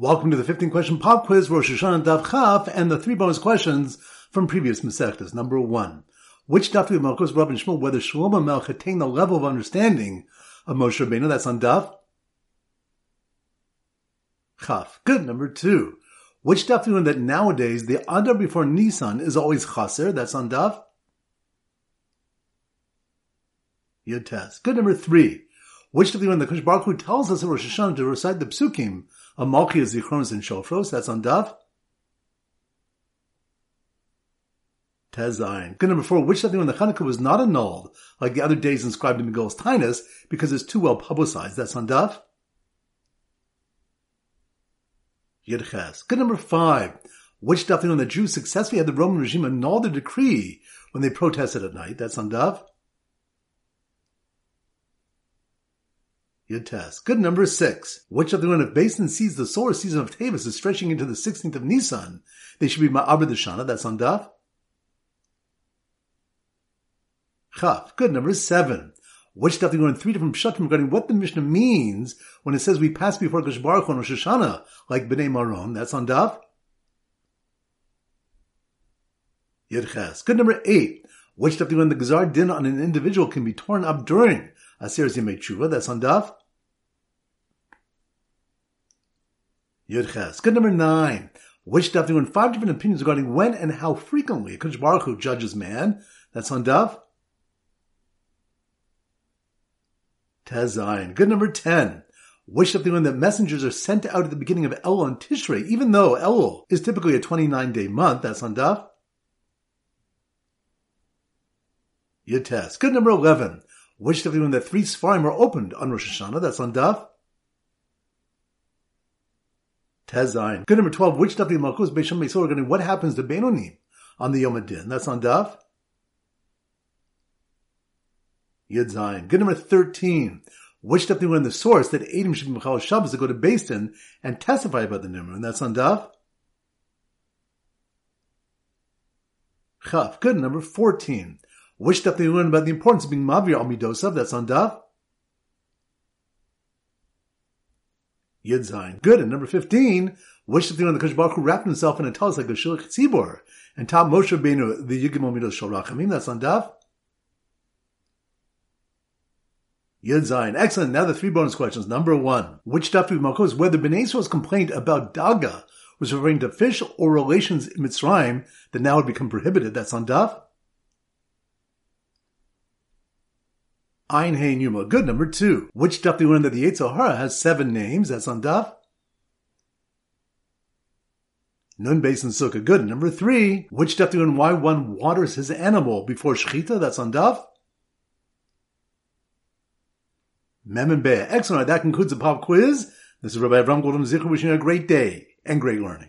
Welcome to the 15 question pop quiz, Rosh Hashanah Daf Chaf, and the three bonus questions from previous Masechtas. Number one, which Daf Melchus Rabbi Shmuel whether Shlomo Melch attained the level of understanding of Moshe Rabbeinu? That's on Daf Chaf. Good. Number two, which Daf that nowadays the Adar before Nisan is always Chaser? That's on Daf Yud Tes. Good. Number three, which do the Kush Baruch Hu tells us at Rosh Hashanah to recite the Psukim a Malchiyos Zichronos and Shofros. That's on Daf. Tes Zayin. Good number four. Which something when the Hanukkah was not annulled, like the other days inscribed in Megillas Taanis, because it's too well publicized. That's on Daf. Yud Ches. Good number five. Which stuff when the Jews successfully had the Roman regime annul the decree when they protested at night. That's on Daf. Yud Tes. Good number six. Which of the one if Beis Din sees the solar season of Teves is stretching into the 16th of Nisan, they should be Ma'abed Shana. That's on Daf. Chaf. Good number seven. Which stuff they go in three different pshatim regarding what the Mishnah means when it says we pass before Gosh Baruch on Rosh Hashanah, like Bnei Maron. That's on Daf. Yud Ches. Good number eight. Which stuff they go in the Gazar din on an individual can be torn up during Aseres Yemei Teshuva. That's on Daf. Yud Ches. Good number nine. Which daf there five different opinions regarding when and how frequently Kodesh Baruch Hu judges man. That's on daf. Tes Zayin. Good number ten. Which daf when that messengers are sent out at the beginning of Elul and Tishrei, even though Elul is typically a 29 day month. That's on daf. Yud Good number 11. Which daf when the three Sfarim are opened on Rosh Hashanah. That's on daf. Tes Zayin. Good number 12. Which Daf Malchus Beisham Meisor regarding what happens to Benonim on the Yom HaDin? That's on Daf. Yud. Good number 13. Which Daf when the source that Adam should be Mechallel Shabbos to go to Din and testify about the Nimr? And that's on Daf. Chaf. Good number 14. Which Daf they learn about the importance of being Mavir Al Midosav? That's on Daf. Yud. Good. And number 15, which the thing on the Kosh Baruch Hu wrapped himself in a talis like a Shliach Tzibbur and taught Moshe Rabbeinu the Yigim Omidos Shal. That's on Daf. Yud. Excellent. Now the three bonus questions. Number one, which Daf Malko is whether Bnei Israel's complaint about Daga was referring to fish or relations in Mitzrayim that now would become prohibited. That's on Daf. Ayin Hey Numa. Good. Number two. Which daf do you learn that the Yetzer Hara has seven names? That's on daf. Nun Basin Sukkah. Good. Number three. Which daf do you learn why one waters his animal before Shechita? That's on daf. Mem and Excellent. That concludes the pop quiz. This is Rabbi Avram Golden Zichur wishing you a great day and great learning.